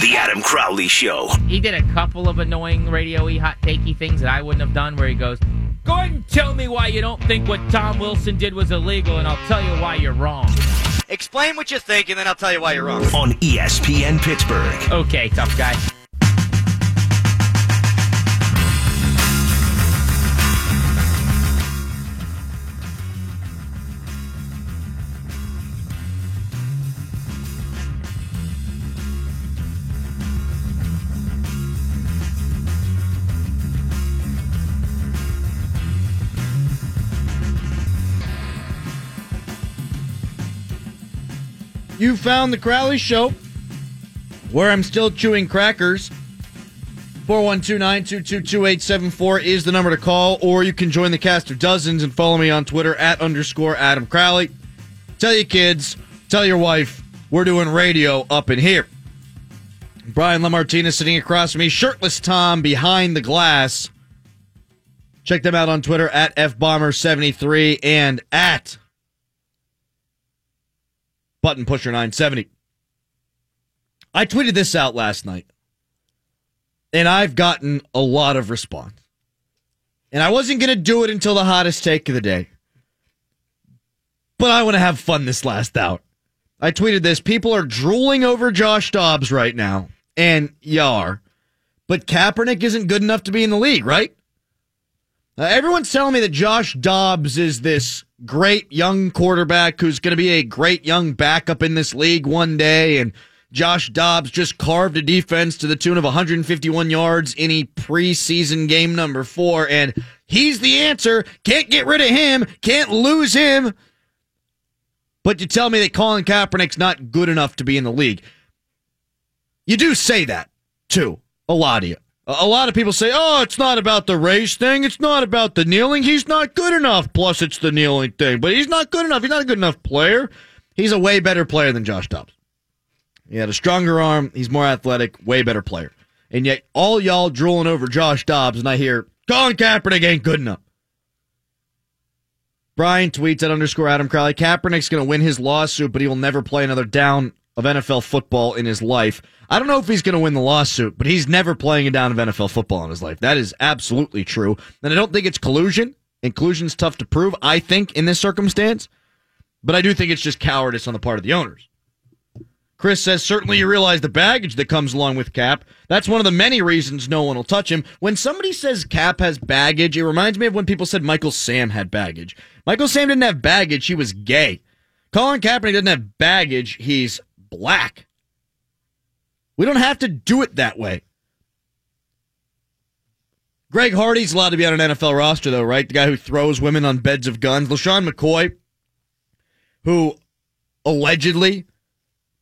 The Adam Crowley Show. He did a couple of annoying radio-y, hot takey things that I wouldn't have done. Where he goes, "Go ahead and tell me why you don't think what Tom Wilson did was illegal, and I'll tell you why you're wrong." Explain what you think, and then I'll tell you why you're wrong. On ESPN Pittsburgh. Okay, tough guy. You found the Crowley Show, where I'm still chewing crackers. 412-922-2874 is the number to call, or you can join the cast of dozens and follow me on Twitter at underscore Adam Crowley. Tell your kids, tell your wife, we're doing radio up in here. Brian Lamartina sitting across me, shirtless Tom behind the glass. Check them out on Twitter at FBomber73 and at Button Pusher 970. I tweeted this out last night, and I've gotten a lot of response. And I wasn't going to do it until the hottest take of the day. But I want to have fun this last hour. I tweeted this. People are drooling over Josh Dobbs right now, and you are. But Kaepernick isn't good enough to be in the league, right? Uh, everyone's telling me that Josh Dobbs is this great young quarterback who's going to be a great young backup in this league one day. And Josh Dobbs just carved a defense to the tune of 151 yards in a preseason game number four. And he's the answer. Can't get rid of him. Can't lose him. But you tell me that Colin Kaepernick's not good enough to be in the league. You do say that, too. A lot of you. A lot of people say, oh, it's not about the race thing. It's not about the kneeling. He's not good enough. Plus, it's the kneeling thing. But he's not good enough. He's not a good enough player. He's a way better player than Josh Dobbs. He had a stronger arm. He's more athletic, way better player. And yet, all y'all drooling over Josh Dobbs, and I hear, Colin Kaepernick ain't good enough. Brian tweets at underscore Adam Crowley Kaepernick's going to win his lawsuit, but he will never play another down of NFL football in his life. I don't know if he's going to win the lawsuit, but he's never playing a down of NFL football in his life. That is absolutely true. And I don't think it's collusion. And collusion's tough to prove, I think, in this circumstance. But I do think it's just cowardice on the part of the owners. Chris says, certainly you realize the baggage that comes along with Cap. That's one of the many reasons no one will touch him. When somebody says Cap has baggage, it reminds me of when people said Michael Sam had baggage. Michael Sam didn't have baggage, he was gay. Colin Kaepernick doesn't have baggage, he's black. We don't have to do it that way. Greg Hardy's allowed to be on an NFL roster, though, right? The guy who throws women on beds of guns. LeSean McCoy, who allegedly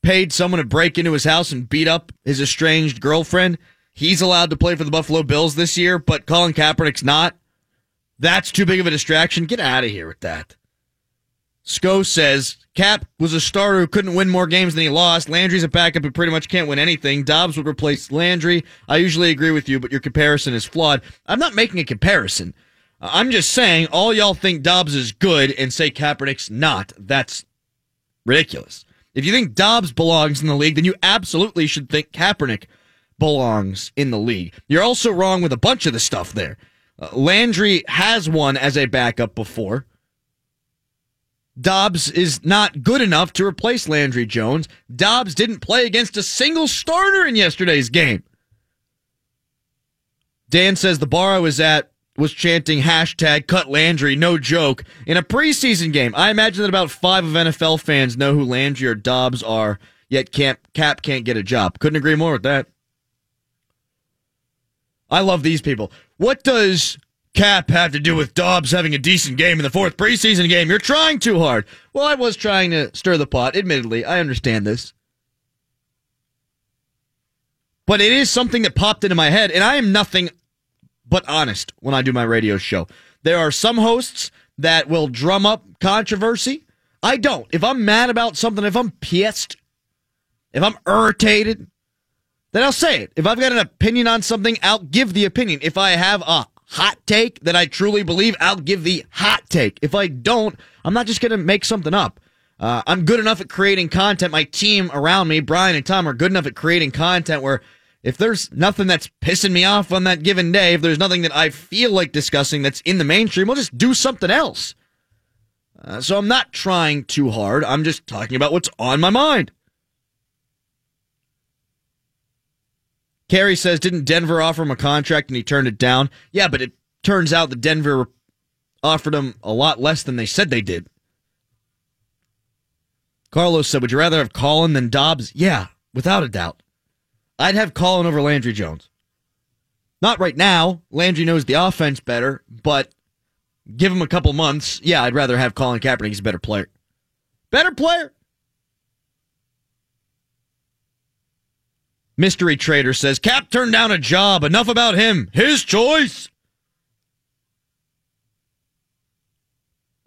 paid someone to break into his house and beat up his estranged girlfriend. He's allowed to play for the Buffalo Bills this year, but Colin Kaepernick's not. That's too big of a distraction. Get out of here with that. Sco says Cap was a starter who couldn't win more games than he lost. Landry's a backup who pretty much can't win anything. Dobbs would replace Landry. I usually agree with you, but your comparison is flawed. I'm not making a comparison. I'm just saying all y'all think Dobbs is good and say Kaepernick's not. That's ridiculous. If you think Dobbs belongs in the league, then you absolutely should think Kaepernick belongs in the league. You're also wrong with a bunch of the stuff there. Uh, Landry has won as a backup before. Dobbs is not good enough to replace Landry Jones. Dobbs didn't play against a single starter in yesterday's game. Dan says the bar I was at was chanting hashtag cut Landry, no joke, in a preseason game. I imagine that about five of NFL fans know who Landry or Dobbs are, yet can't, Cap can't get a job. Couldn't agree more with that. I love these people. What does Cap have to do with Dobbs having a decent game in the fourth preseason game? You're trying too hard. Well, I was trying to stir the pot, admittedly. I understand this. But it is something that popped into my head, and I am nothing but honest when I do my radio show. There are some hosts that will drum up controversy. I don't. If I'm mad about something, if I'm pissed, if I'm irritated, then I'll say it. If I've got an opinion on something, I'll give the opinion. If I have a hot take that I truly believe, I'll give the hot take. If I don't, I'm not just going to make something up. Uh, I'm good enough at creating content. My team around me, Brian and Tom, are good enough at creating content where if there's nothing that's pissing me off on that given day, if there's nothing that I feel like discussing that's in the mainstream, we'll just do something else. Uh, so I'm not trying too hard. I'm just talking about what's on my mind. Carey says, didn't Denver offer him a contract and he turned it down? Yeah, but it turns out that Denver offered him a lot less than they said they did. Carlos said, would you rather have Colin than Dobbs? Yeah, without a doubt. I'd have Colin over Landry Jones. Not right now. Landry knows the offense better, but give him a couple months. Yeah, I'd rather have Colin Kaepernick. He's a better player. Better player. Mystery Trader says Cap turned down a job. Enough about him. His choice.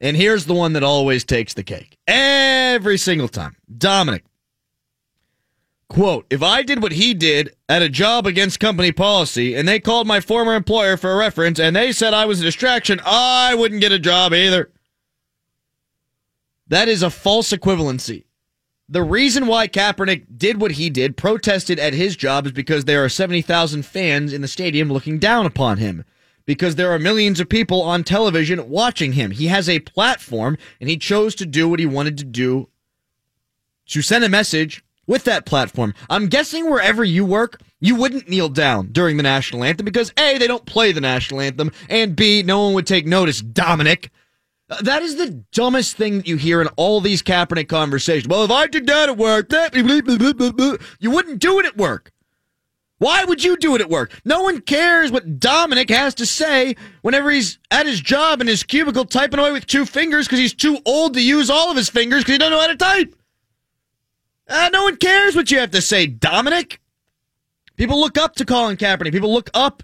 And here's the one that always takes the cake. Every single time. Dominic. Quote, if I did what he did at a job against company policy and they called my former employer for a reference and they said I was a distraction, I wouldn't get a job either. That is a false equivalency. The reason why Kaepernick did what he did, protested at his job, is because there are 70,000 fans in the stadium looking down upon him. Because there are millions of people on television watching him. He has a platform, and he chose to do what he wanted to do to send a message with that platform. I'm guessing wherever you work, you wouldn't kneel down during the national anthem because A, they don't play the national anthem, and B, no one would take notice, Dominic. That is the dumbest thing that you hear in all these Kaepernick conversations. Well, if I did that at work, you wouldn't do it at work. Why would you do it at work? No one cares what Dominic has to say whenever he's at his job in his cubicle typing away with two fingers because he's too old to use all of his fingers because he doesn't know how to type. Uh, no one cares what you have to say, Dominic. People look up to Colin Kaepernick. People look up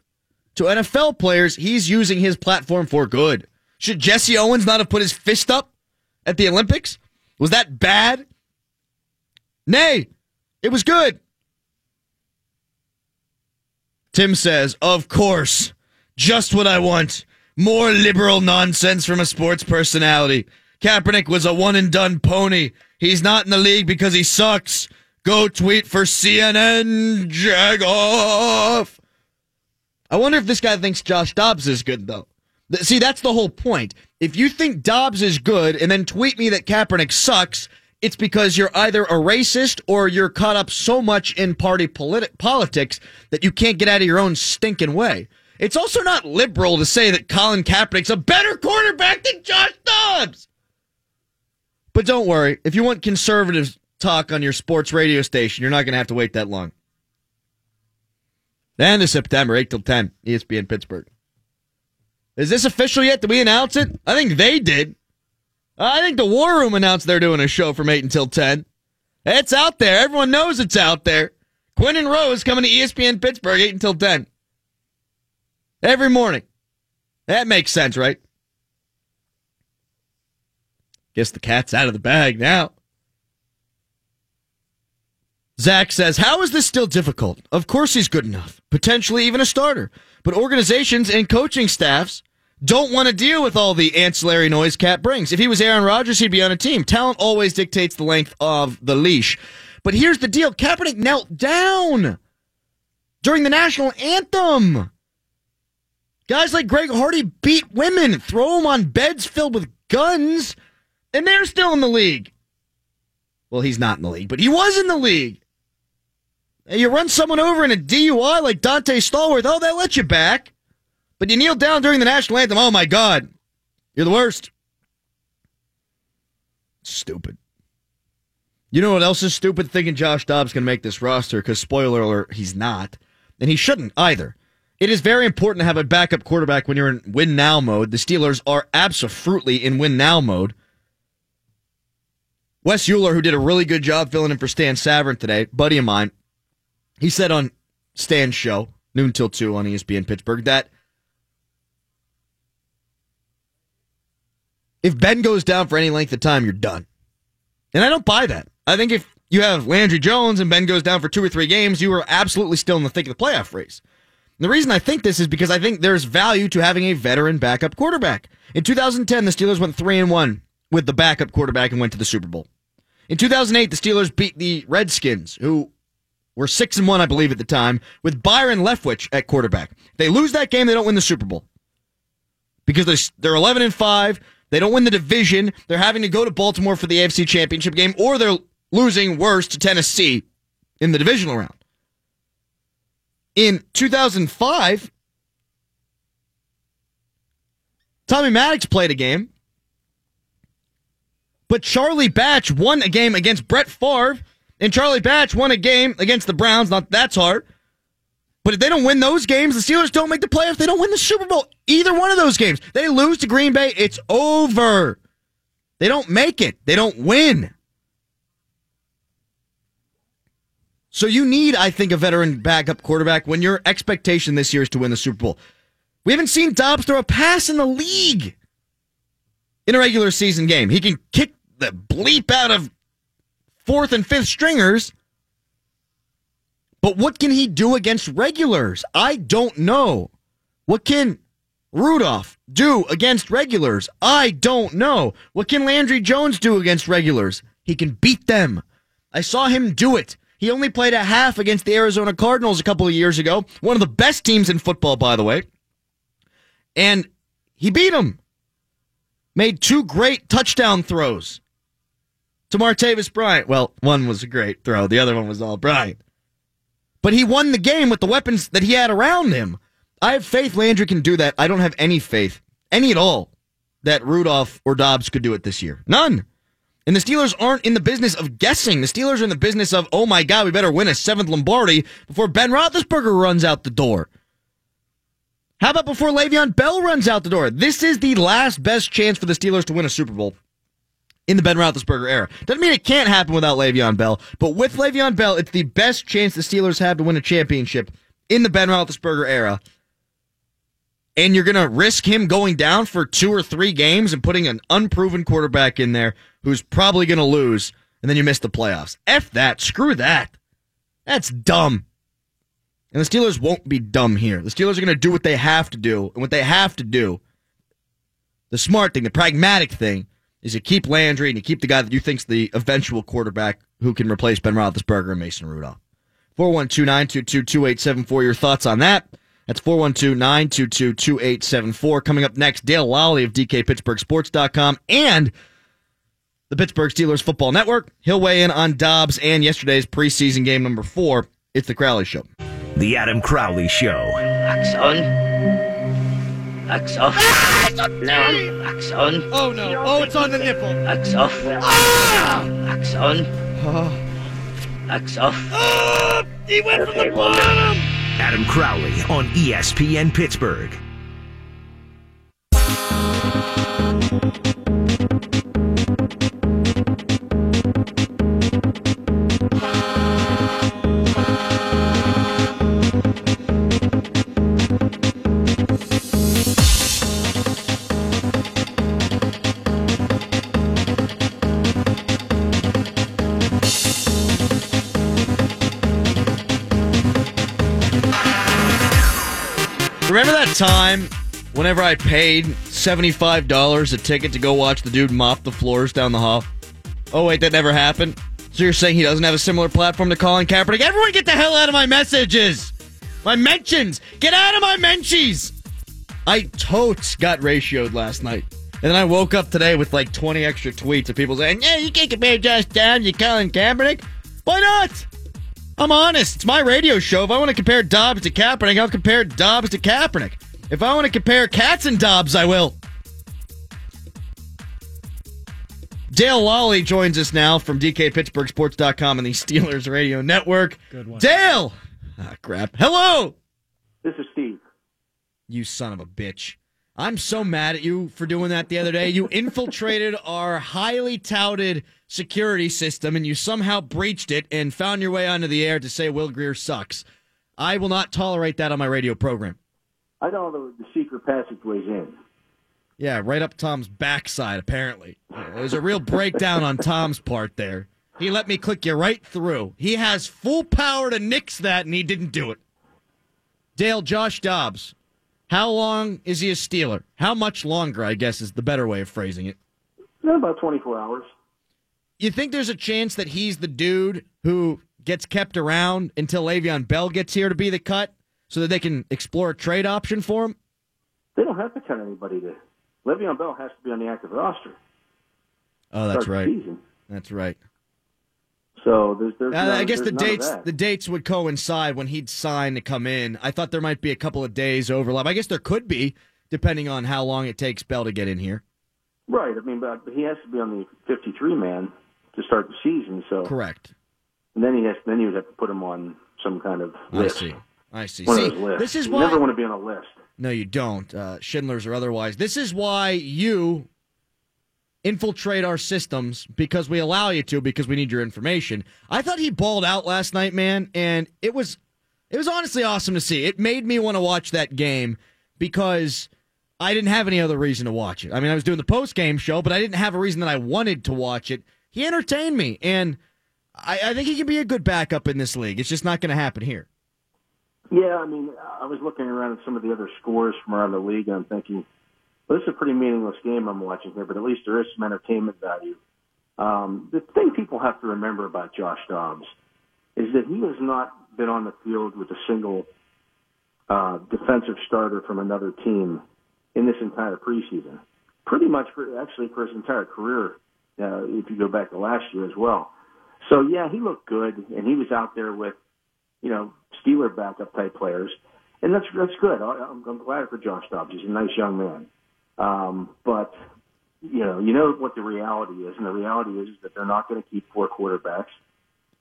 to NFL players. He's using his platform for good. Should Jesse Owens not have put his fist up at the Olympics? Was that bad? Nay, it was good. Tim says, Of course. Just what I want. More liberal nonsense from a sports personality. Kaepernick was a one and done pony. He's not in the league because he sucks. Go tweet for CNN. Jag off. I wonder if this guy thinks Josh Dobbs is good, though. See, that's the whole point. If you think Dobbs is good and then tweet me that Kaepernick sucks, it's because you're either a racist or you're caught up so much in party politi- politics that you can't get out of your own stinking way. It's also not liberal to say that Colin Kaepernick's a better quarterback than Josh Dobbs. But don't worry, if you want conservative talk on your sports radio station, you're not going to have to wait that long. The end of September, 8 till 10, ESPN Pittsburgh. Is this official yet? Did we announce it? I think they did. Uh, I think the War Room announced they're doing a show from 8 until 10. It's out there. Everyone knows it's out there. Quinn and Rose coming to ESPN Pittsburgh 8 until 10. Every morning. That makes sense, right? Guess the cat's out of the bag now. Zach says, How is this still difficult? Of course he's good enough, potentially even a starter. But organizations and coaching staffs don't want to deal with all the ancillary noise Cap brings. If he was Aaron Rodgers, he'd be on a team. Talent always dictates the length of the leash. But here's the deal Kaepernick knelt down during the national anthem. Guys like Greg Hardy beat women, throw them on beds filled with guns, and they're still in the league. Well, he's not in the league, but he was in the league. You run someone over in a DUI like Dante Stallworth, oh, they'll let you back. But you kneel down during the national anthem, oh my God, you're the worst. Stupid. You know what else is stupid? Thinking Josh Dobbs can make this roster because, spoiler alert, he's not. And he shouldn't either. It is very important to have a backup quarterback when you're in win now mode. The Steelers are absolutely in win now mode. Wes Euler, who did a really good job filling in for Stan Savran today, buddy of mine, he said on Stan's show, noon till 2 on ESPN Pittsburgh, that if Ben goes down for any length of time, you're done. And I don't buy that. I think if you have Landry Jones and Ben goes down for two or three games, you are absolutely still in the thick of the playoff race. And the reason I think this is because I think there's value to having a veteran backup quarterback. In 2010, the Steelers went 3 and 1 with the backup quarterback and went to the Super Bowl. In 2008, the Steelers beat the Redskins, who were six and one, I believe, at the time, with Byron Leftwich at quarterback. They lose that game, they don't win the Super Bowl because they're 11 and five. They don't win the division. They're having to go to Baltimore for the AFC Championship game, or they're losing worse to Tennessee in the divisional round. In 2005, Tommy Maddox played a game, but Charlie Batch won a game against Brett Favre, and Charlie Batch won a game against the Browns. Not that's hard. But if they don't win those games, the Steelers don't make the playoffs. They don't win the Super Bowl. Either one of those games. They lose to Green Bay, it's over. They don't make it. They don't win. So you need, I think, a veteran backup quarterback when your expectation this year is to win the Super Bowl. We haven't seen Dobbs throw a pass in the league in a regular season game. He can kick the bleep out of fourth and fifth stringers. But what can he do against regulars? I don't know. What can Rudolph do against regulars? I don't know. What can Landry Jones do against regulars? He can beat them. I saw him do it. He only played a half against the Arizona Cardinals a couple of years ago. One of the best teams in football, by the way. And he beat them. Made two great touchdown throws to Martavis Bryant. Well, one was a great throw, the other one was all Bryant. But he won the game with the weapons that he had around him. I have faith Landry can do that. I don't have any faith, any at all, that Rudolph or Dobbs could do it this year. None. And the Steelers aren't in the business of guessing. The Steelers are in the business of, oh my God, we better win a seventh Lombardi before Ben Roethlisberger runs out the door. How about before Le'Veon Bell runs out the door? This is the last best chance for the Steelers to win a Super Bowl in the Ben Roethlisberger era. Doesn't mean it can't happen without Le'Veon Bell, but with Le'Veon Bell, it's the best chance the Steelers have to win a championship in the Ben Roethlisberger era. And you're going to risk him going down for two or three games and putting an unproven quarterback in there who's probably going to lose, and then you miss the playoffs. F that. Screw that. That's dumb. And the Steelers won't be dumb here. The Steelers are going to do what they have to do. And what they have to do, the smart thing, the pragmatic thing, is you keep Landry and you keep the guy that you think's the eventual quarterback who can replace Ben Roethlisberger and Mason Rudolph. 412-922-2874. Your thoughts on that? That's 412-922-2874. Coming up next, Dale Lolley of DKPittsburghSports.com and the Pittsburgh Steelers Football Network. He'll weigh in on Dobbs and yesterday's preseason game number four. It's the Crowley Show. The Adam Crowley Show. Wax on. Wax off. No. Wax on. Oh no! Oh, it's on the nipple. Wax off. Ah! Wax on. Oh. Wax off. Oh, he went from the bottom. Adam Crowley on ESPN Pittsburgh. Time whenever I paid $75 a ticket to go watch the dude mop the floors down the hall? Oh, wait, that never happened? So you're saying he doesn't have a similar platform to Colin Kaepernick? Everyone get the hell out of my messages! My mentions! Get out of my menchies! I totes got ratioed last night. And then I woke up today with like 20 extra tweets of people saying, yeah, you can't compare Josh Down to Colin Kaepernick. Why not? I'm honest. It's my radio show. If I want to compare Dobbs to Kaepernick, I'll compare Dobbs to Kaepernick. If I want to compare cats and Dobbs, I will. Dale Lolley joins us now from DKPittsburghSports.com and the Steelers Radio Network. Good one. Dale! Ah, crap. Hello! This is Steve. You son of a bitch. I'm so mad at you for doing that the other day. You infiltrated our highly touted security system and you somehow breached it and found your way onto the air to say Will Greer sucks. I will not tolerate that on my radio program. I know the, the secret passageways in. Yeah, right up Tom's backside, apparently. Yeah, There's a real breakdown on Tom's part there. He let me click you right through. He has full power to nix that, and he didn't do it. Dale, Josh Dobbs, how long is he a Steeler? How much longer, I guess, is the better way of phrasing it. About 24 hours. you think there's a chance that he's the dude who gets kept around until Le'Veon Bell gets here to be the cut, so that they can explore a trade option for him? They don't have to cut anybody to. Le'Veon Bell has to be on the active roster. Oh, that's start right. That's right. So there's, there's Uh, none- I guess the dates the dates would coincide when he'd sign to come in. I thought there might be a couple of days overlap. I guess there could be, depending on how long it takes Bell to get in here. Right. I mean, but he has to be on the 53 man to start the season. So Correct. and then he has then you would have to put him on some kind of I list. see. I see. One See, lists. this is you why never want to be on a list. No, you don't. Uh, Schindler's or otherwise. This is why you infiltrate our systems because we allow you to because we need your information. I thought he balled out last night, man, and it was it was honestly awesome to see. It made me want to watch that game because I didn't have any other reason to watch it. I mean, I was doing the post game show, but I didn't have a reason that I wanted to watch it. He entertained me, and I, I think he can be a good backup in this league. It's just not going to happen here. Yeah, I mean, I was looking around at some of the other scores from around the league, and I'm thinking, this is a pretty meaningless game I'm watching here, but at least there is some entertainment value. Um, the thing people have to remember about Josh Dobbs is that he has not been on the field with a single uh, defensive starter from another team in this entire preseason. Pretty much, for, actually, for his entire career, uh, if you go back to last year as well. So yeah, he looked good, and he was out there with you know, Steeler backup type players, and that's that's good. I, I'm, I'm glad for Josh Dobbs. He's a nice young man, um, but you know, you know what the reality is, and the reality is that they're not going to keep four quarterbacks.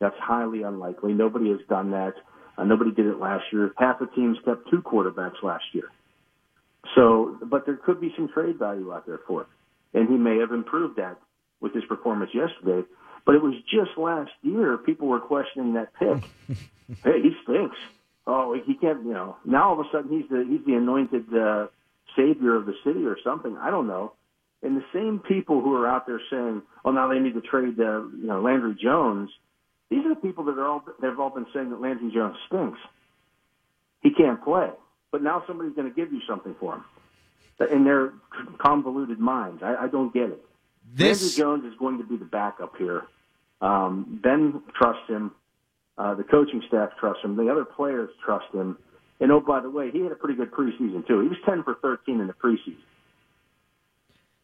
That's highly unlikely. Nobody has done that. Uh, nobody did it last year. Half the teams kept two quarterbacks last year. So, but there could be some trade value out there for it, and he may have improved that with his performance yesterday. But it was just last year people were questioning that pick. hey, he stinks. Oh, he can't. You know, now all of a sudden he's the he's the anointed uh, savior of the city or something. I don't know. And the same people who are out there saying, "Oh, now they need to trade, uh, you know, Landry Jones." These are the people that are all that have all been saying that Landry Jones stinks. He can't play, but now somebody's going to give you something for him. In their convoluted minds, I, I don't get it. This Landry Jones is going to be the backup here. Um, ben trusts him. Uh, the coaching staff trusts him. The other players trust him. And oh, by the way, he had a pretty good preseason too. He was ten for thirteen in the preseason.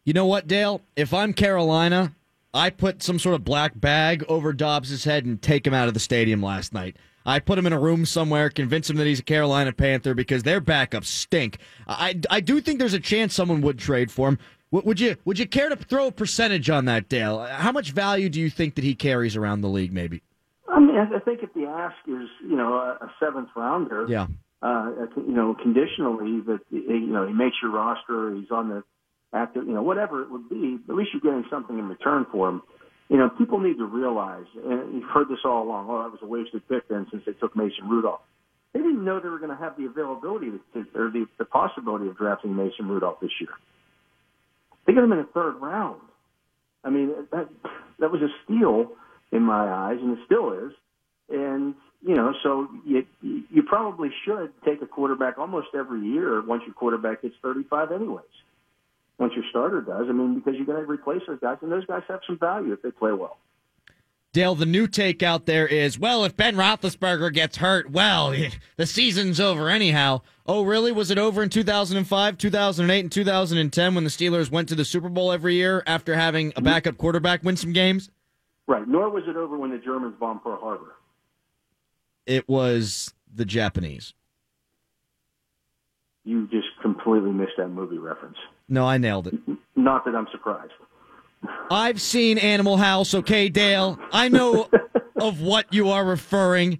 You know what, Dale? If I'm Carolina, I put some sort of black bag over Dobbs' head and take him out of the stadium last night. I put him in a room somewhere, convince him that he's a Carolina Panther because their backups stink. I, I do think there's a chance someone would trade for him. Would would you would you care to throw a percentage on that, Dale? How much value do you think that he carries around the league? Maybe. I mean, I think if the ask is you know a, a seventh rounder, Yeah. Uh, you know, conditionally that you know he makes your roster, he's on the active, you know, whatever it would be. At least you're getting something in return for him. You know, people need to realize, and you've heard this all along. Oh, that was a wasted pick then, since they took Mason Rudolph. They didn't know they were going to have the availability to, or the, the possibility of drafting Mason Rudolph this year. They got him in the third round. I mean, that that was a steal in my eyes, and it still is. And you know, so you you probably should take a quarterback almost every year once your quarterback hits 35, anyways. Once your starter does, I mean, because you're going to replace those guys, and those guys have some value if they play well. Dale, the new take out there is, well, if Ben Roethlisberger gets hurt, well, the season's over anyhow. Oh, really? Was it over in 2005, 2008, and 2010 when the Steelers went to the Super Bowl every year after having a mm-hmm. backup quarterback win some games? Right. Nor was it over when the Germans bombed Pearl Harbor. It was the Japanese. You just completely missed that movie reference. No, I nailed it. Not that I'm surprised. I've seen Animal House, okay, Dale? I know of what you are referring.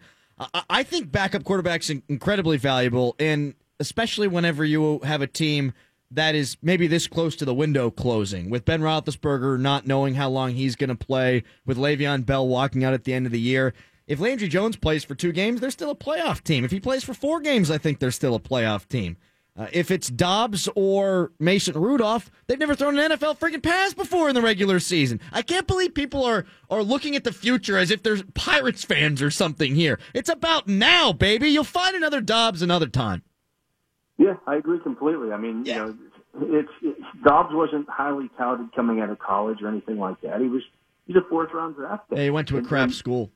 I, think backup quarterback's in- incredibly valuable, and especially whenever you have a team that is maybe this close to the window closing, with Ben Roethlisberger not knowing how long he's going to play, with Le'Veon Bell walking out at the end of the year. If Landry Jones plays for two games, they're still a playoff team. If he plays for four games, I think they're still a playoff team. Uh, if it's Dobbs or Mason Rudolph, they've never thrown an NFL freaking pass before in the regular season. I can't believe people are are looking at the future as if they're Pirates fans or something here. It's about now, baby. You'll find another Dobbs another time. Yeah, I agree completely. I mean, Yeah. you know, it's, it's Dobbs wasn't highly touted coming out of college or anything like that. He was He's a fourth round draft pick. Hey, he went to a crap school.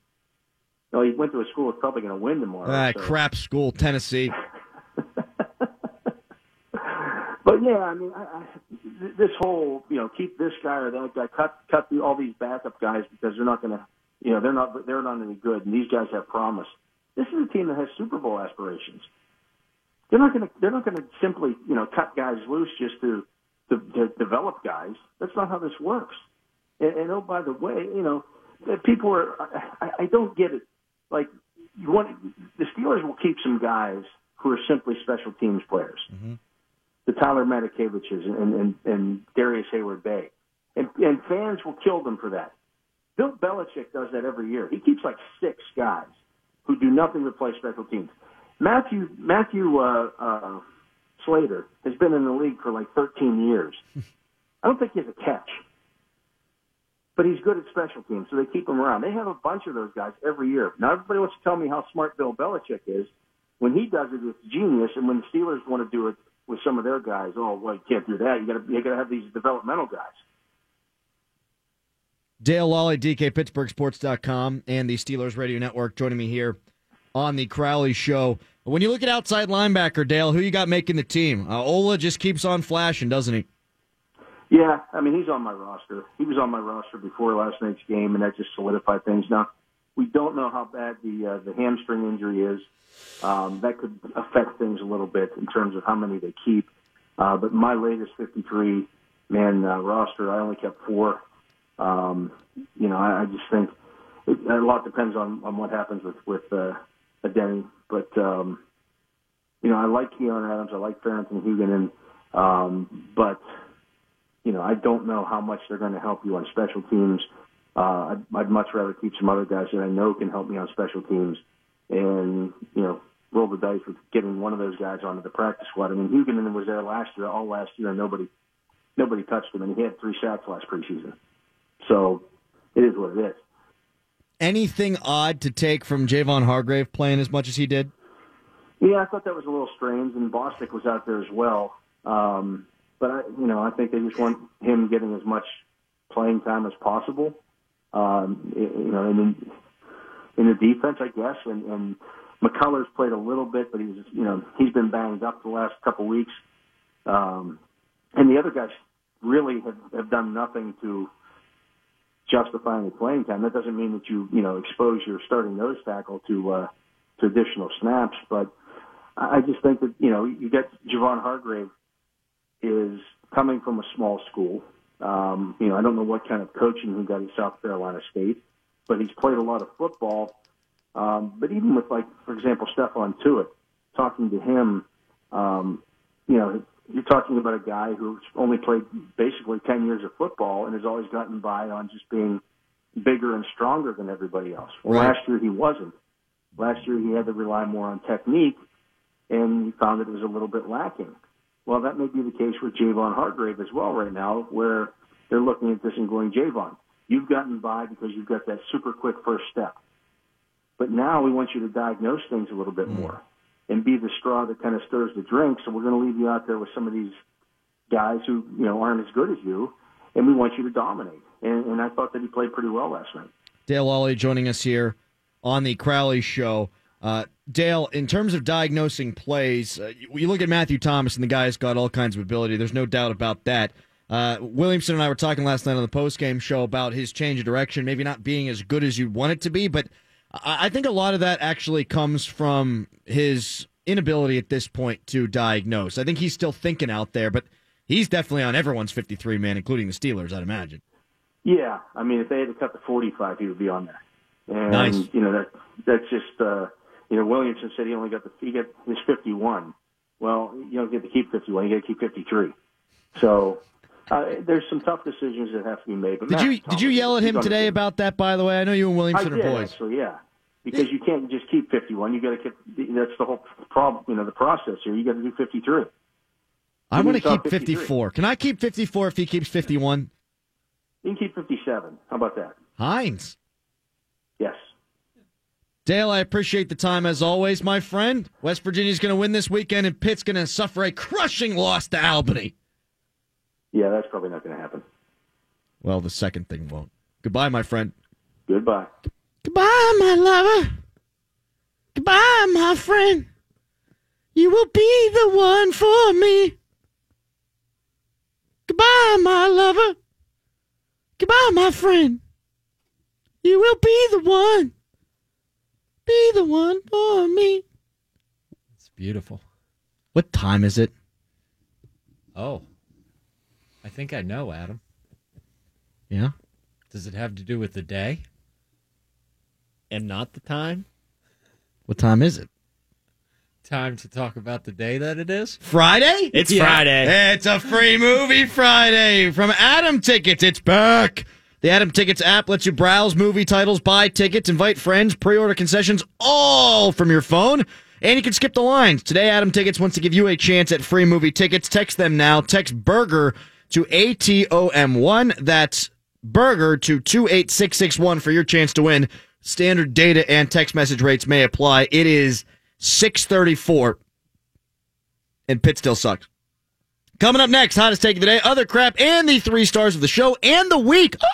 No, he went to a school that's probably going to win tomorrow. Ah, so- crap school, Tennessee. But yeah, I mean, I, I, this whole you know keep this guy or that guy, cut cut all these backup guys because they're not going to, you know, they're not they're not any good, and these guys have promise. This is a team that has Super Bowl aspirations. They're not going to they're not going to simply you know cut guys loose just to, to to develop guys. That's not how this works. And, and oh, by the way, you know, people are I, I don't get it. Like you want the Steelers will keep some guys who are simply special teams players the Tyler Matakeviches and, and, and Darrius Heyward-Bey. And, and fans will kill them for that. Bill Belichick does that every year. He keeps like six guys who do nothing but play special teams. Matthew Matthew uh, uh, Slater has been in the league for like 13 years. I don't think he has a catch, but he's good at special teams, so they keep him around. They have a bunch of those guys every year. Now everybody wants to tell me how smart Bill Belichick is. When he does it, it's genius, and when the Steelers want to do it with some of their guys, oh well, you can't do that. You got to you got to have these developmental guys. Dale Lolley, DKPittsburghSports.com, and the Steelers Radio Network joining me here on the Crowley Show. When you look at outside linebacker, Dale, who you got making the team? Uh, Ola just keeps on flashing, doesn't he? Yeah, I mean he's on my roster. He was on my roster before last night's game, and that just solidified things. Now we don't know how bad the uh, the hamstring injury is. Um, that could affect things a little bit in terms of how many they keep. Uh, but my latest 53 man uh, roster, I only kept four. Um, you know, I, I just think it, a lot depends on, on what happens with with uh, Denny. But um, you know, I like Keion Adams, I like Farrington Huguenin, um, but you know, I don't know how much they're going to help you on special teams. Uh, I'd, I'd much rather keep some other guys that I know can help me on special teams, and you know, roll the dice with getting one of those guys onto the practice squad. I mean, Huguenin was there last year, all last year, and nobody nobody touched him, and he had three sacks last preseason. So it is what it is. Anything odd to take from Javon Hargrave playing as much as he did? Yeah, I thought that was a little strange, and Bostic was out there as well. Um, but I, you know, I think they just want him getting as much playing time as possible. Um, you know, and in, in the defense, I guess, and, and McCullers played a little bit, but he's, you know, he's been banged up the last couple weeks. Um, and the other guys really have, have done nothing to justify any playing time. That doesn't mean that you, you know, expose your starting nose tackle to, uh, to additional snaps, but I just think that, you know, you get Javon Hargrave is coming from a small school. Um, you know, I don't know what kind of coaching he got at South Carolina State, but he's played a lot of football. Um, but even with, like, for example, Stephon Tuitt, talking to him, um, you know, you're talking about a guy who's only played basically 10 years of football and has always gotten by on just being bigger and stronger than everybody else. Well, Right. last year he wasn't. Last year he had to rely more on technique, and he found that it was a little bit lacking. Well, that may be the case with Javon Hargrave as well right now, where they're looking at this and going, Javon, you've gotten by because you've got that super quick first step. But now we want you to diagnose things a little bit more and be the straw that kind of stirs the drink. So we're going to leave you out there with some of these guys who, you know, aren't as good as you, and we want you to dominate. And, and I thought that he played pretty well last night. Dale Lolley joining us here on the Crowley Show. Uh, Dale, in terms of diagnosing plays, uh, you, you look at Matthew Thomas, and the guy's got all kinds of ability. There's no doubt about that. Uh, Williamson and I were talking last night on the postgame show about his change of direction, maybe not being as good as you'd want it to be, but I, I think a lot of that actually comes from his inability at this point to diagnose. I think he's still thinking out there, but he's definitely on everyone's 53 man, including the Steelers, I'd imagine. Yeah, I mean, if they had to cut the 45, he would be on there. And Nice. you know that that's just uh, you know Williamson said he only got the he got his 51. Well, you don't get to keep 51; you got to keep 53. So uh, there's some tough decisions that have to be made. But Did Matt you did you yell at him today about that? By the way, I know you and I Williamson did are boys. actually, yeah. Because you can't just keep 51. You got to keep. That's the whole problem. You know, the process here. You got to do 53. I You want to keep 54. Can I keep 54 if he keeps 51? You can keep 57. How about that? Hines. Yes. Dale, I appreciate the time as always, my friend. West Virginia's going to win this weekend, and Pitt's going to suffer a crushing loss to Albany. Yeah, that's probably not going to happen. Well, the second thing won't. Goodbye, my friend. Goodbye. Goodbye, my lover. Goodbye, my friend. You will be the one for me. Goodbye, my lover. Goodbye, my friend. You will be the one. Be the one for me. It's beautiful. What time is it? Oh, I think I know, Adam. Yeah. Does it have to do with the day? And not the time? What time is it? Time to talk about the day that it is? Friday? It's Yeah. Friday. It's a free movie Friday from Atom Tickets. It's back. The Atom Tickets app lets you browse movie titles, buy tickets, invite friends, pre-order concessions, all from your phone. And you can skip the lines. Today, Atom Tickets wants to give you a chance at free movie tickets. Text them now. Text BURGER to ATOM1. That's BURGER to 28661 for your chance to win. Standard data and text message rates may apply. It is 634 and Pitt still sucks. Coming up next, hottest take of the day, other crap, and the three stars of the show and the week.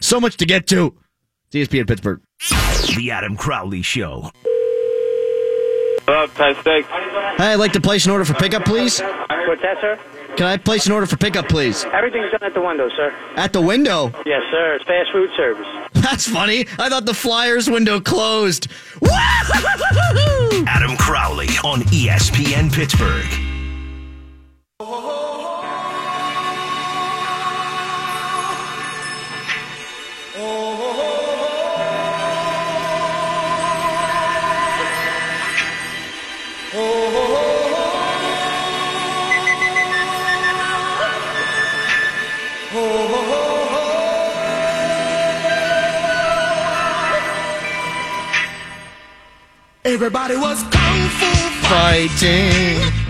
So much to get to. It's ESPN Pittsburgh. The Adam Crowley Show. Hello, Penn Steak. Hey, I'd like to place an order for pickup, please. What's that, sir? Can I place an order for pickup, please? Everything's done at the window, sir. At the window. Yes, sir. It's fast food service. That's funny. I thought the Flyers window closed. Adam Crowley on ESPN Pittsburgh. Everybody was kung fu Fighting.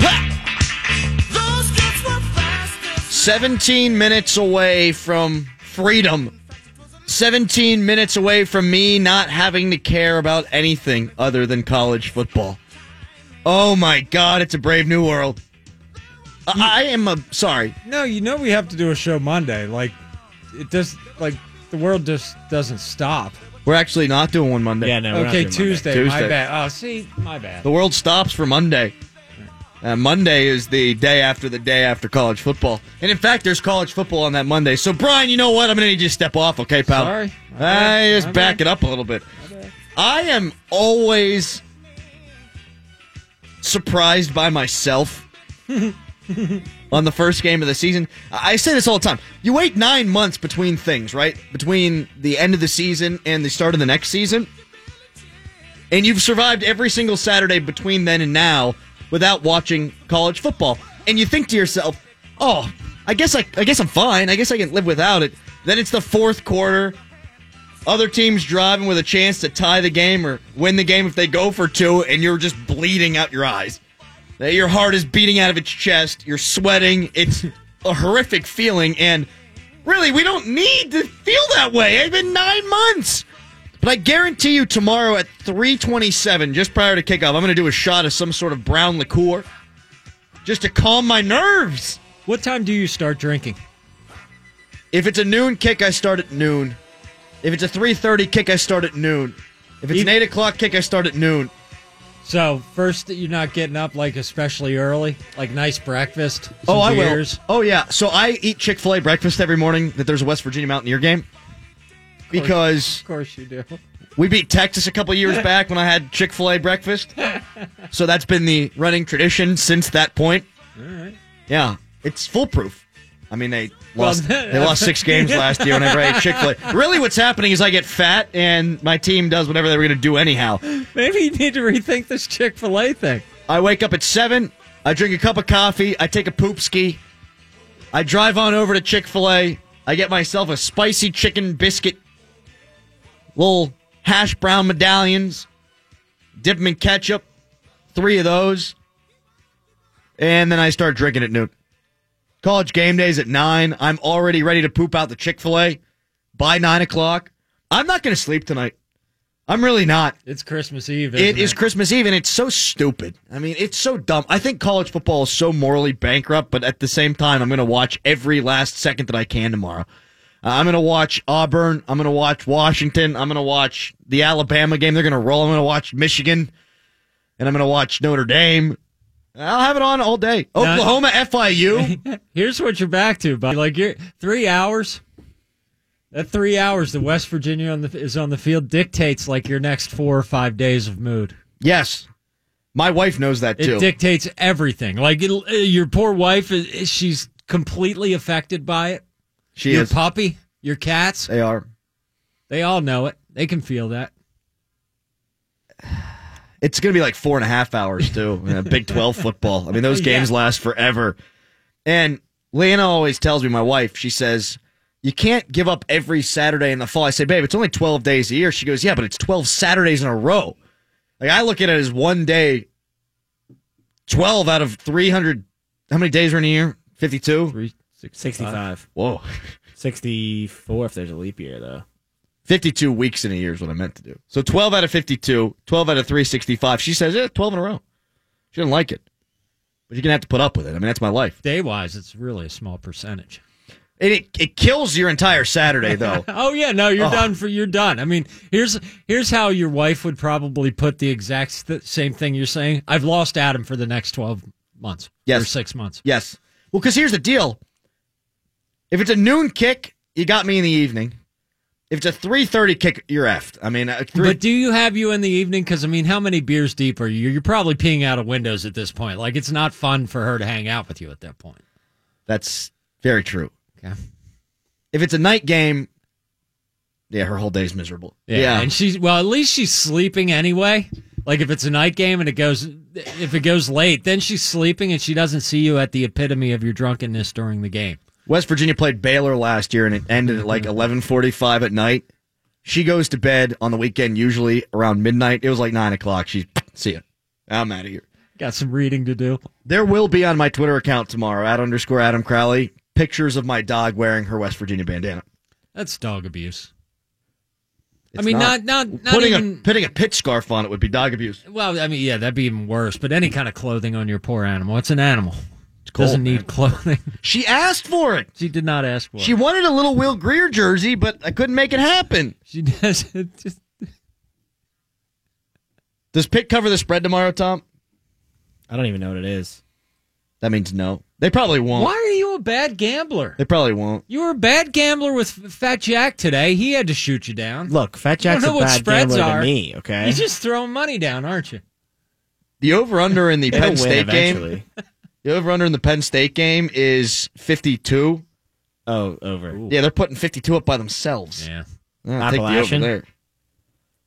17 minutes away from freedom. 17 minutes away from me not having to care about anything other than college football. Oh my God, it's a brave new world. I, I am a sorry. No, you know we have to do a show Monday. Like, it does, like, the world just doesn't stop. We're actually not doing one Monday. Yeah, no. we're not okay, doing Monday. Tuesday, Tuesday. My bad. Oh, see, my bad. The world stops for Monday. Uh, Monday is the day after the day after college football. And in fact, there's college football on that Monday. So, Brian, you know what? I'm going to need you to step off, okay, pal? Sorry. I just back bad. it up a little bit. I am always surprised by myself on the first game of the season. I say this all the time. You wait nine months between things, right? Between the end of the season and the start of the next season. And you've survived every single Saturday between then and now without watching college football. And you think to yourself, oh, I guess I, I guess I'm fine. I guess I can live without it. Then it's the fourth quarter. Other teams driving with a chance to tie the game or win the game if they go for two, and you're just bleeding out your eyes. Your heart is beating out of its chest. You're sweating. It's a horrific feeling, and really, we don't need to feel that way. It's been nine months. But I guarantee you tomorrow at 327, just prior to kickoff, I'm going to do a shot of some sort of brown liqueur just to calm my nerves. What time do you start drinking? If it's a noon kick, I start at noon. If it's a 3.30 kick, I start at noon. If it's an 8 o'clock kick, I start at noon. So, first, you're not getting up, like, especially early? Like, nice breakfast? oh, I beers. will. Oh, yeah. So I eat Chick fil A breakfast every morning that there's a West Virginia Mountaineer game. Because Of course you do. We beat Texas a couple years back when I had Chick fil A breakfast. So that's been the running tradition since that point. All right. Yeah, it's foolproof. I mean, they Well, lost, they lost six games last year whenever I ate Chick fil A. Really, what's happening is I get fat and my team does whatever they were going to do anyhow. Maybe you need to rethink this Chick fil A thing. I wake up at 7, I drink a cup of coffee, I take a poop ski, I drive on over to Chick fil A, I get myself a spicy chicken biscuit, little hash brown medallions, dip them in ketchup, three of those, and then I start drinking at noon. College game days at 9. I'm already ready to poop out the Chick fil A by 9 o'clock. I'm not going to sleep tonight. I'm really not. It's Christmas Eve. It isn't is Christmas Eve, and it's so stupid. I mean, it's so dumb. I think college football is so morally bankrupt, but at the same time, I'm going to watch every last second that I can tomorrow. Uh, I'm going to watch Auburn. I'm going to watch Washington. I'm going to watch the Alabama game. They're going to roll. I'm going to watch Michigan, and I'm going to watch Notre Dame. I'll have it on all day. Oklahoma, FIU. Here's what you're back to, buddy. Like you're three hours. That three hours that West Virginia on the, is on the field dictates like your next four or five days of mood. Yes, my wife knows that It too. dictates everything. Like it, uh, your poor wife, is she's completely affected by it. She your is. puppy, your cats, They are. they all know it. They can feel that. It's going to be like four and a half hours too. Big Twelve football. I mean, those Yeah. games last forever. And Lana always tells me, my wife, she says, "You can't give up every Saturday in the fall." I say, "Babe, it's only twelve days a year." She goes, "Yeah, but it's twelve Saturdays in a row." Like I look at it as one day. Twelve out of three hundred. How many days are in a year? Fifty-two. Three, six, 65. Whoa. 64 if there's a leap year, though. 52 weeks in a year is what I meant to do. So 12 out of 52, 12 out of 365. She says, yeah, 12 in a row. She doesn't like it. But you're going to have to put up with it. I mean, that's my life. Day wise, it's really a small percentage. It, it, it kills your entire Saturday, though. Oh yeah, no, you're Oh. done for you're done. I mean, here's here's how your wife would probably put the exact th- same thing you're saying. I've lost Adam for the next 12 months. Yes. Or 6 months. yes. Well, because here's the deal. If it's a noon kick, you got me in the evening. If it's a 3.30 kick, you're effed. I mean, three, But do you have you in the evening? Because I mean, how many beers deep are you? You're probably peeing out of windows at this point. Like it's not fun for her to hang out with you at that point. that's very true. Okay. If it's a night game, yeah, her whole day's miserable. Yeah. And she's well, at least she's sleeping anyway. Like if it's a night game and it goes if it goes late, then she's sleeping and she doesn't see you at the epitome of your drunkenness during the game. West Virginia played Baylor last year and it ended at like mm-hmm. 11:45 at night. She goes to bed on the weekend usually around midnight. It was like nine o'clock. She see ya. I'm out of here. Got some reading to do. There will be on my Twitter account tomorrow at underscore Adam Crowley pictures of my dog wearing her West Virginia bandana. That's dog abuse. I It's mean, not not not, putting even. a putting a pitch scarf on it would be dog abuse. well, I mean, yeah, that'd be even worse. But any kind of clothing on your poor animal, it's an animal. Cold, Doesn't need man. clothing. She asked for it. she did not ask for She it. She wanted a little Will Grier jersey, but I couldn't make it happen. She does. Just, Does Pitt cover the spread tomorrow, Tom? I don't even know what it is. That means no. They probably won't. why are you a bad gambler? They probably won't. You were a bad gambler with Fat Jack today. He had to shoot you down. Look, Fat Jack's a bad spreads gambler are. to me, okay? You're just throwing money down, aren't you? The over under in the It'll Penn State game. Eventually. The over under in the Penn State game is 52. Oh, over. Yeah, they're putting 52 up by themselves. Yeah. I'll take the over Appalachian? there.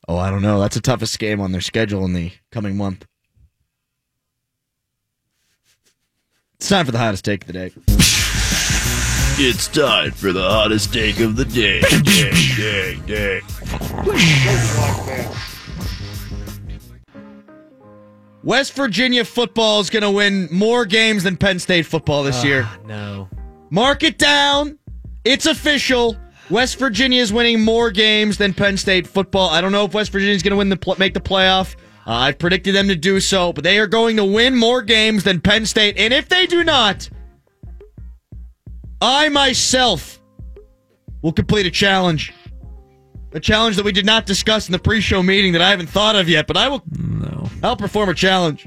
Oh, I don't know. That's the toughest game on their schedule in the coming month. It's time for the hottest take of the day. It's time for the hottest take of the day. day, day, day. West Virginia football is going to win more games than Penn State football this year. No. Mark it down. It's official. West Virginia is winning more games than Penn State football. I don't know if West Virginia is going to win the pl- make the playoff. Uh, I've predicted them to do so, but they are going to win more games than Penn State. And if they do not, I myself will complete a challenge. A challenge that we did not discuss in the pre-show meeting that I haven't thought of yet, but I will. No. I'll perform a challenge.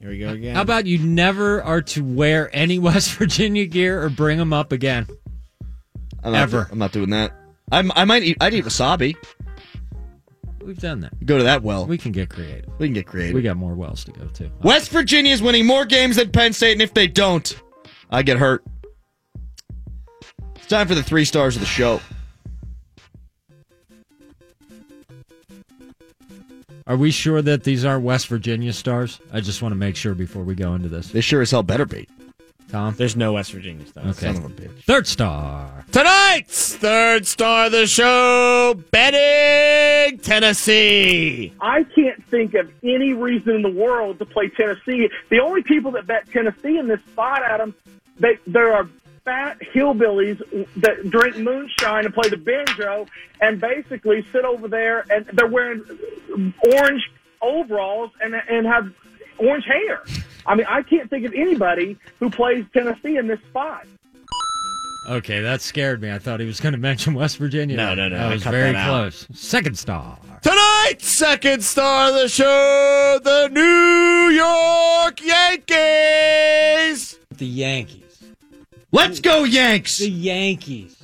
Here we go again. How about you never are to wear any West Virginia gear or bring them up again? I'm not, Ever. I'm not doing that. I'm, I might. Eat, I'd eat wasabi. We've done that. Go to that well. We can get creative. We can get creative. We got more wells to go to. West Virginia is winning more games than Penn State, and if they don't, I get hurt. It's time for the three stars of the show. Are we sure that these aren't West Virginia stars? I just want to make sure before we go into this. They sure as hell better be. Tom? There's no West Virginia stars. Okay. Son of a bitch. Third star. Tonight's third star of the show, betting Tennessee. I can't think of any reason in the world to play Tennessee. The only people that bet Tennessee in this spot, Adam, they there are fat hillbillies that drink moonshine and play the banjo and basically sit over there and they're wearing orange overalls and and have orange hair. I mean, I can't think of anybody who plays Tennessee in this spot. Okay, that scared me. I thought he was going to mention West Virginia. No, no, no, That I was very that close. Second star. Tonight, second star of the show, the New York Yankees. The Yankees. Let's go, Yanks! The Yankees.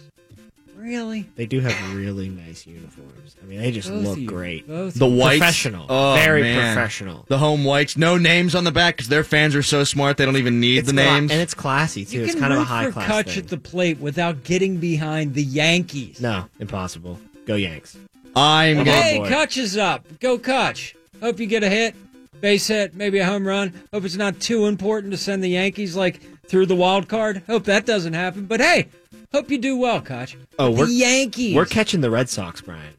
Really? They do have really nice uniforms. I mean, they just Both look you. great. Both The whites. Professional. Oh, Very man. professional. The home whites. No names on the back because their fans are so smart they don't even need It's the cla- names. and it's classy too. You It's can kind of a root high for class Cutch thing. at the plate without getting behind the Yankees. No, impossible. Go Yanks. I'm Come on, Hey, boy. Cutch is up. Go Cutch. Hope you get a hit, base hit, maybe a home run. Hope it's not too important to send the Yankees like through the wild card. Hope that doesn't happen. But hey, hope you do well, Cutch. Oh, the we're Yankees. We're catching the Red Sox, Brian.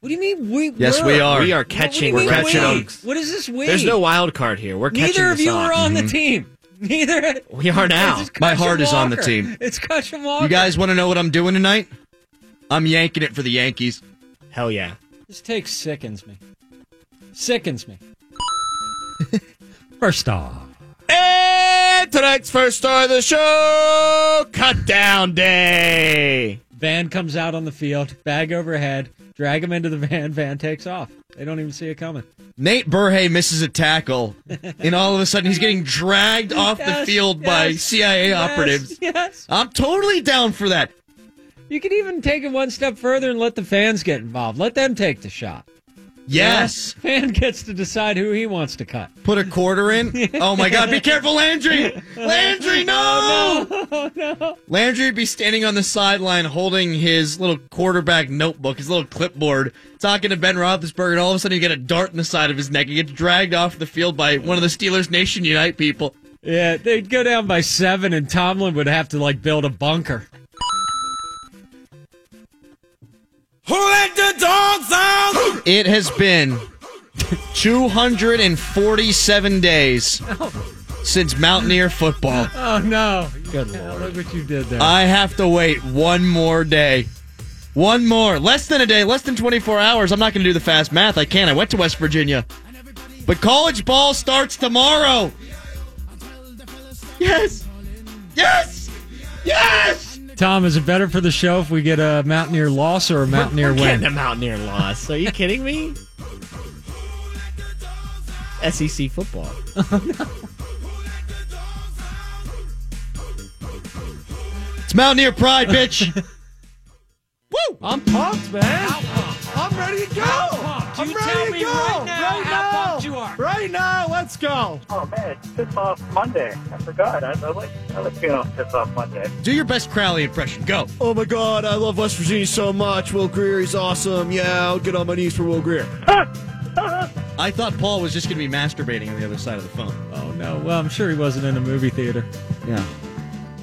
What do you mean we? Yes, were? we are. We are catching what do you Red mean we? Sox. What is this we? There's no wild card here. We're catching Neither of the you Sox. are on the team. Neither. We are now. My heart and is on the team. It's Cutch and Walker. You guys want to know what I'm doing tonight? I'm yanking it for the Yankees. Hell yeah. This take sickens me. Sickens me. First off. star. And tonight's first star of the show, Cut Down Day. Van comes out on the field, bag overhead, drag him into the van. Van takes off. They don't even see it coming. Nate Berhe misses a tackle, and all of a sudden he's getting dragged off the Yes, field by CIA yes, operatives. Yes. I'm totally down for that. You could even take it one step further and let the fans get involved. Let them take the shot. Yes. Fan gets to decide who he wants to cut. Put a quarter in. Oh my God! Be careful, Landry. Landry, no! Oh, oh no! Landry would be standing on the sideline holding his little quarterback notebook, his little clipboard, talking to Ben Roethlisberger, and all of a sudden you get a dart in the side of his neck. He gets dragged off the field by one of the Steelers Nation Unite people. Yeah, they'd go down by seven, and Tomlin would have to like build a bunker. Who let the dogs out? It has been 247 days since Mountaineer football. Oh no! Good lord. look what you did there. I have to wait one more day. One more. Less than a day, less than 24 hours. I'm not going to do the fast math. I can't. I went to West Virginia. But college ball starts tomorrow. Yes. Yes. Yes. Tom, is it better for the show if we get a Mountaineer loss or a Mountaineer We're win? getting a Mountaineer loss. Are you kidding me? SEC football. It's Mountaineer pride, bitch. Woo! I'm pumped, man. I'm ready to go. I'm You ready tell to me go. right now how pumped you are. Right now, let's go. Oh man, it's piss off Monday. I forgot. I, I like I like being on piss off Monday. Do your best Crowley impression. Go. Oh my god, I love West Virginia so much. Will Grier, he's awesome. Yeah, I'll get on my knees for Will Grier. I thought Paul was just going to be masturbating on the other side of the phone. Oh no! Well, I'm sure he wasn't in a movie theater. Yeah.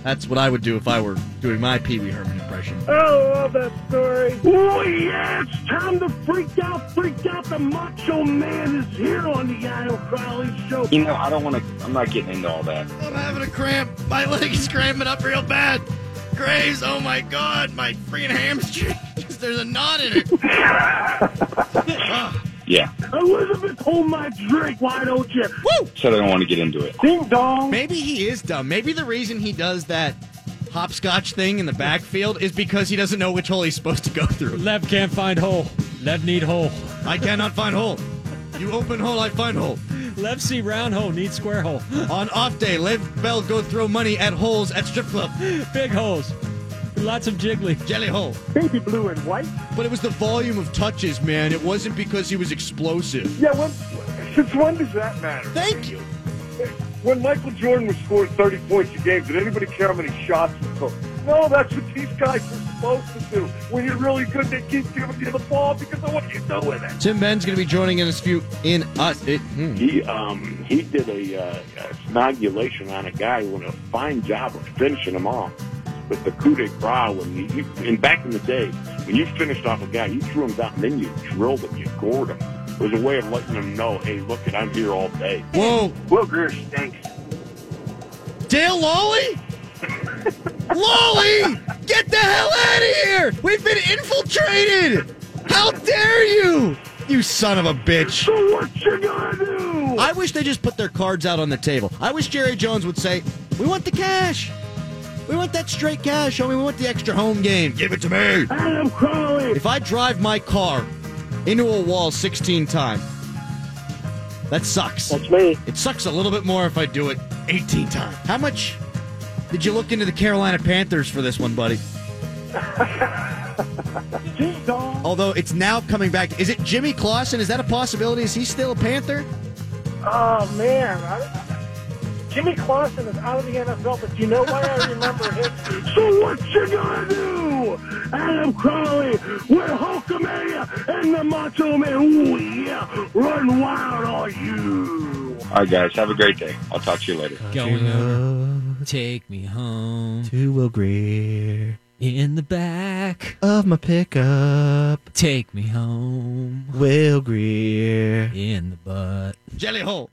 That's what I would do if I were doing my Pee Wee Herman impression. Oh, I love that story. Oh, yeah, it's time to freak out, freak out. The Macho Man is here on the Idle Crowley Show. You know, I don't want to. I'm not getting into all that. I'm having a cramp. My leg is cramping up real bad. Graves, oh my god, my freaking hamstring. There's a knot in it. Yeah. Elizabeth, hold my drink. Why don't you? Woo! Said I don't want to get into it. Ding dong. Maybe he is dumb. Maybe the reason he does that hopscotch thing in the backfield is because he doesn't know which hole he's supposed to go through. Lev can't find hole. Lev need hole. I cannot find hole. You open hole, I find hole. Lev see round hole, need square hole. On off day, Lev Bell go throw money at holes at strip club. Big holes. Lots of jiggly. Jelly hole. Baby blue and white. But it was the volume of touches, man. It wasn't because he was explosive. Yeah, when, since when does that matter? Thank you. When Michael Jordan was scoring 30 points a game, did anybody care how many shots he took? No, that's what these guys are supposed to do. When you're really good, they keep giving you the ball because of what you do with it. Tim Benz going to be joining in a few in us. It, hmm. He um he did a, uh, a snogulation on a guy who did a fine job of finishing him off with the coup de grace. When you, you and back in the day when you finished off a guy, you threw him down and then you drilled him, you gored him. It was a way of letting them know, hey, look, it, I'm here all day. Whoa. Will Grier stinks. Dale Lolley? Lolley! Get the hell out of here! We've been infiltrated! How dare you! You son of a bitch. So what you gonna do? I wish they just put their cards out on the table. I wish Jerry Jones would say, We want the cash. We want that straight cash, homie. We want the extra home game. Give it to me. Adam Crowley. If I drive my car into a wall 16 times, that sucks. That's me. It sucks a little bit more if I do it 18 times. How much did you look into the Carolina Panthers for this one, buddy? Although it's now coming back. Is it Jimmy Clausen? Is that a possibility? Is he still a Panther? Oh man, I, Jimmy Clausen is out of the NFL, but do you know why I remember his him? So what you gonna do? Adam Crowley with Hulkamania and the Macho Man. Ooh, yeah. Run wild on you. All right, guys. Have a great day. I'll talk to you later. Going over, take me home to Will Grier in the back of my pickup. Take me home, Will Grier in the butt. Jelly hole.